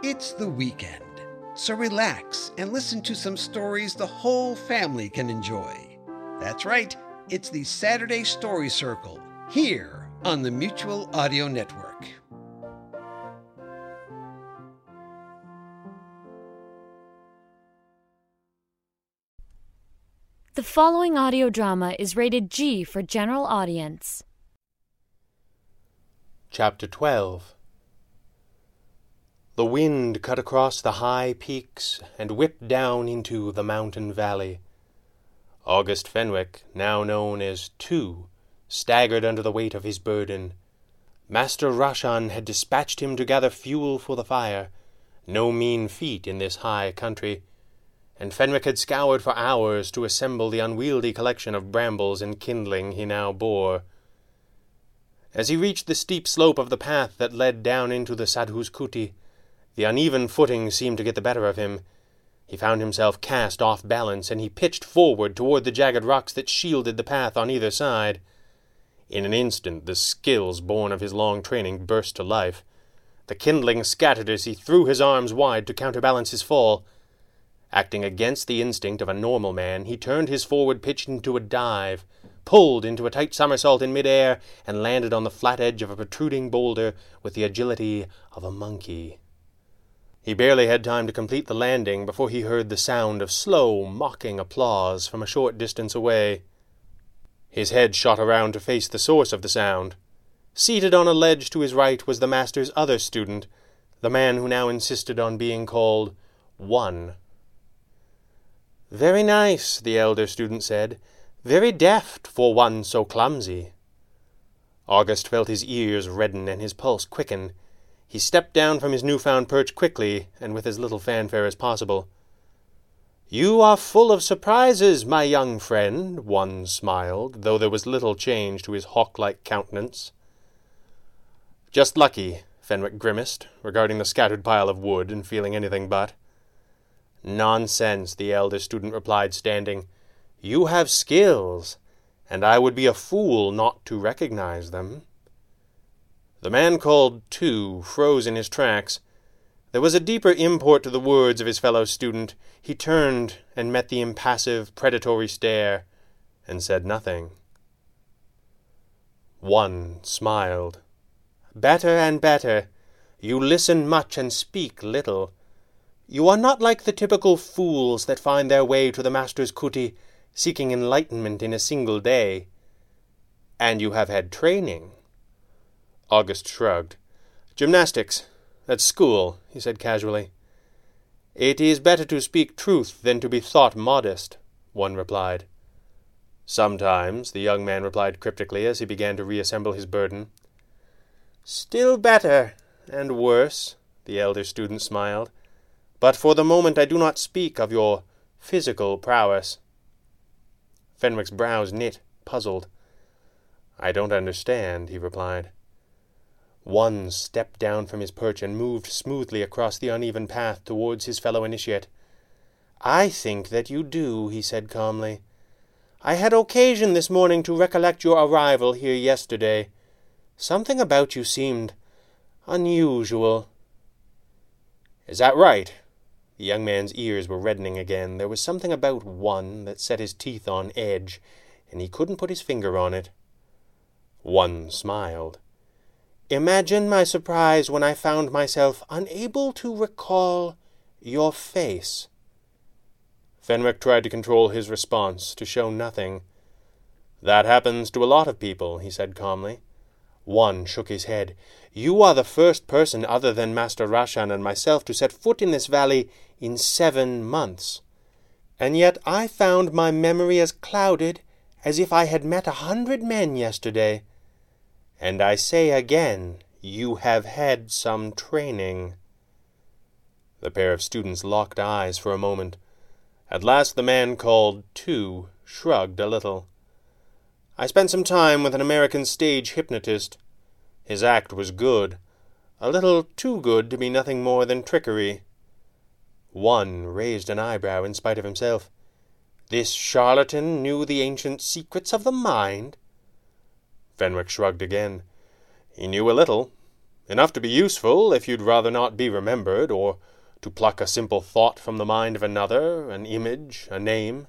It's the weekend, so relax and listen to some stories the whole family can enjoy. That's right, it's the Saturday Story Circle here on the Mutual Audio Network. The following audio drama is rated G for general audience. Chapter 12 The wind cut across the high peaks and whipped down into the mountain valley. August Fenwick, now known as Two, staggered under the weight of his burden. Master Rashan had dispatched him to gather fuel for the fire, no mean feat in this high country, and Fenwick had scoured for hours to assemble the unwieldy collection of brambles and kindling he now bore. As he reached the steep slope of the path that led down into the Sadhu's kuti, the uneven footing seemed to get the better of him. He found himself cast off balance, and he pitched forward toward the jagged rocks that shielded the path on either side. In an instant the skills born of his long training burst to life. The kindling scattered as he threw his arms wide to counterbalance his fall. Acting against the instinct of a normal man, he turned his forward pitch into a dive, pulled into a tight somersault in midair, and landed on the flat edge of a protruding boulder with the agility of a monkey. He barely had time to complete the landing before he heard the sound of slow, mocking applause from a short distance away. His head shot around to face the source of the sound. Seated on a ledge to his right was the master's other student, the man who now insisted on being called One. Very nice, the elder student said. Very deft for one so clumsy. August felt his ears redden and his pulse quicken. He stepped down from his new-found perch quickly and with as little fanfare as possible. You are full of surprises, my young friend, one smiled, though there was little change to his hawk-like countenance. Just lucky, Fenwick grimaced, regarding the scattered pile of wood and feeling anything but. Nonsense, the elder student replied, standing. You have skills, and I would be a fool not to recognize them. The man called Two froze in his tracks. There was a deeper import to the words of his fellow student. He turned and met the impassive, predatory stare, and said nothing. One smiled. Better and better. You listen much and speak little. You are not like the typical fools that find their way to the master's kuti, seeking enlightenment in a single day. And you have had training. August shrugged. Gymnastics. At school, he said casually. It is better to speak truth than to be thought modest, one replied. Sometimes, the young man replied cryptically as he began to reassemble his burden. Still better, and worse, the elder student smiled. But for the moment I do not speak of your physical prowess. Fenwick's brows knit, puzzled. I don't understand, he replied. One stepped down from his perch and moved smoothly across the uneven path towards his fellow initiate. I think that you do, he said calmly. I had occasion this morning to recollect your arrival here yesterday. Something about you seemed unusual. Is that right? The young man's ears were reddening again. There was something about one that set his teeth on edge, and he couldn't put his finger on it. One smiled. Imagine my surprise when I found myself unable to recall your face. Fenwick tried to control his response, to show nothing. That happens to a lot of people, he said calmly. One shook his head. You are the first person other than Master Rashan and myself to set foot in this valley in seven months. And yet I found my memory as clouded as if I had met a hundred men yesterday. And I say again, you have had some training. The pair of students locked eyes for a moment. At last the man called Two shrugged a little. I spent some time with an American stage hypnotist. His act was good, a little too good to be nothing more than trickery. One raised an eyebrow in spite of himself. This charlatan knew the ancient secrets of the mind? Fenwick shrugged again. He knew a little, Enough to be useful if you'd rather not be remembered, or to pluck a simple thought from the mind of another, an image, a name.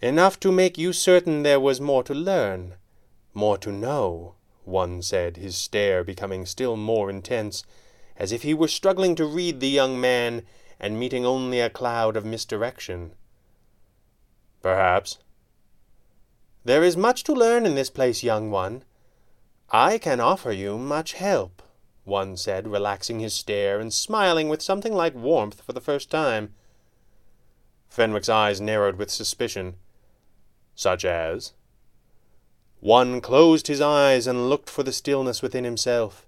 Enough to make you certain there was more to learn, more to know, one said, his stare becoming still more intense, as if he were struggling to read the young man and meeting only a cloud of misdirection. Perhaps. There is much to learn in this place, young one. I can offer you much help one said, relaxing his stare and smiling with something like warmth for the first time. Fenwick's eyes narrowed with suspicion. Such as? One closed his eyes and looked for the stillness within himself.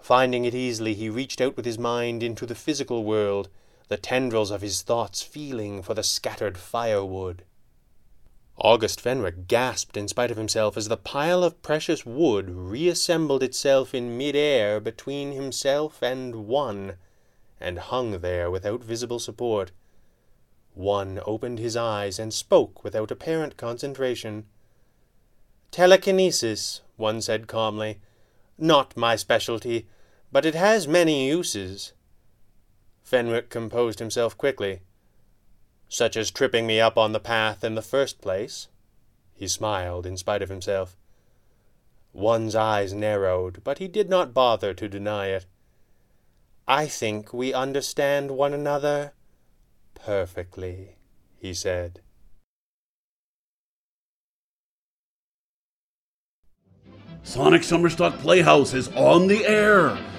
Finding it easily, he reached out with his mind into the physical world, the tendrils of his thoughts feeling for the scattered firewood. August Fenwick gasped in spite of himself as the pile of precious wood reassembled itself in mid-air between himself and one, and hung there without visible support. One opened his eyes and spoke without apparent concentration. Telekinesis, one said calmly. Not my specialty, but it has many uses. Fenwick composed himself quickly such as tripping me up on the path in the first place. He smiled in spite of himself. One's eyes narrowed, but he did not bother to deny it. I think we understand one another perfectly, he said. Sonic Summerstock Playhouse is on the air.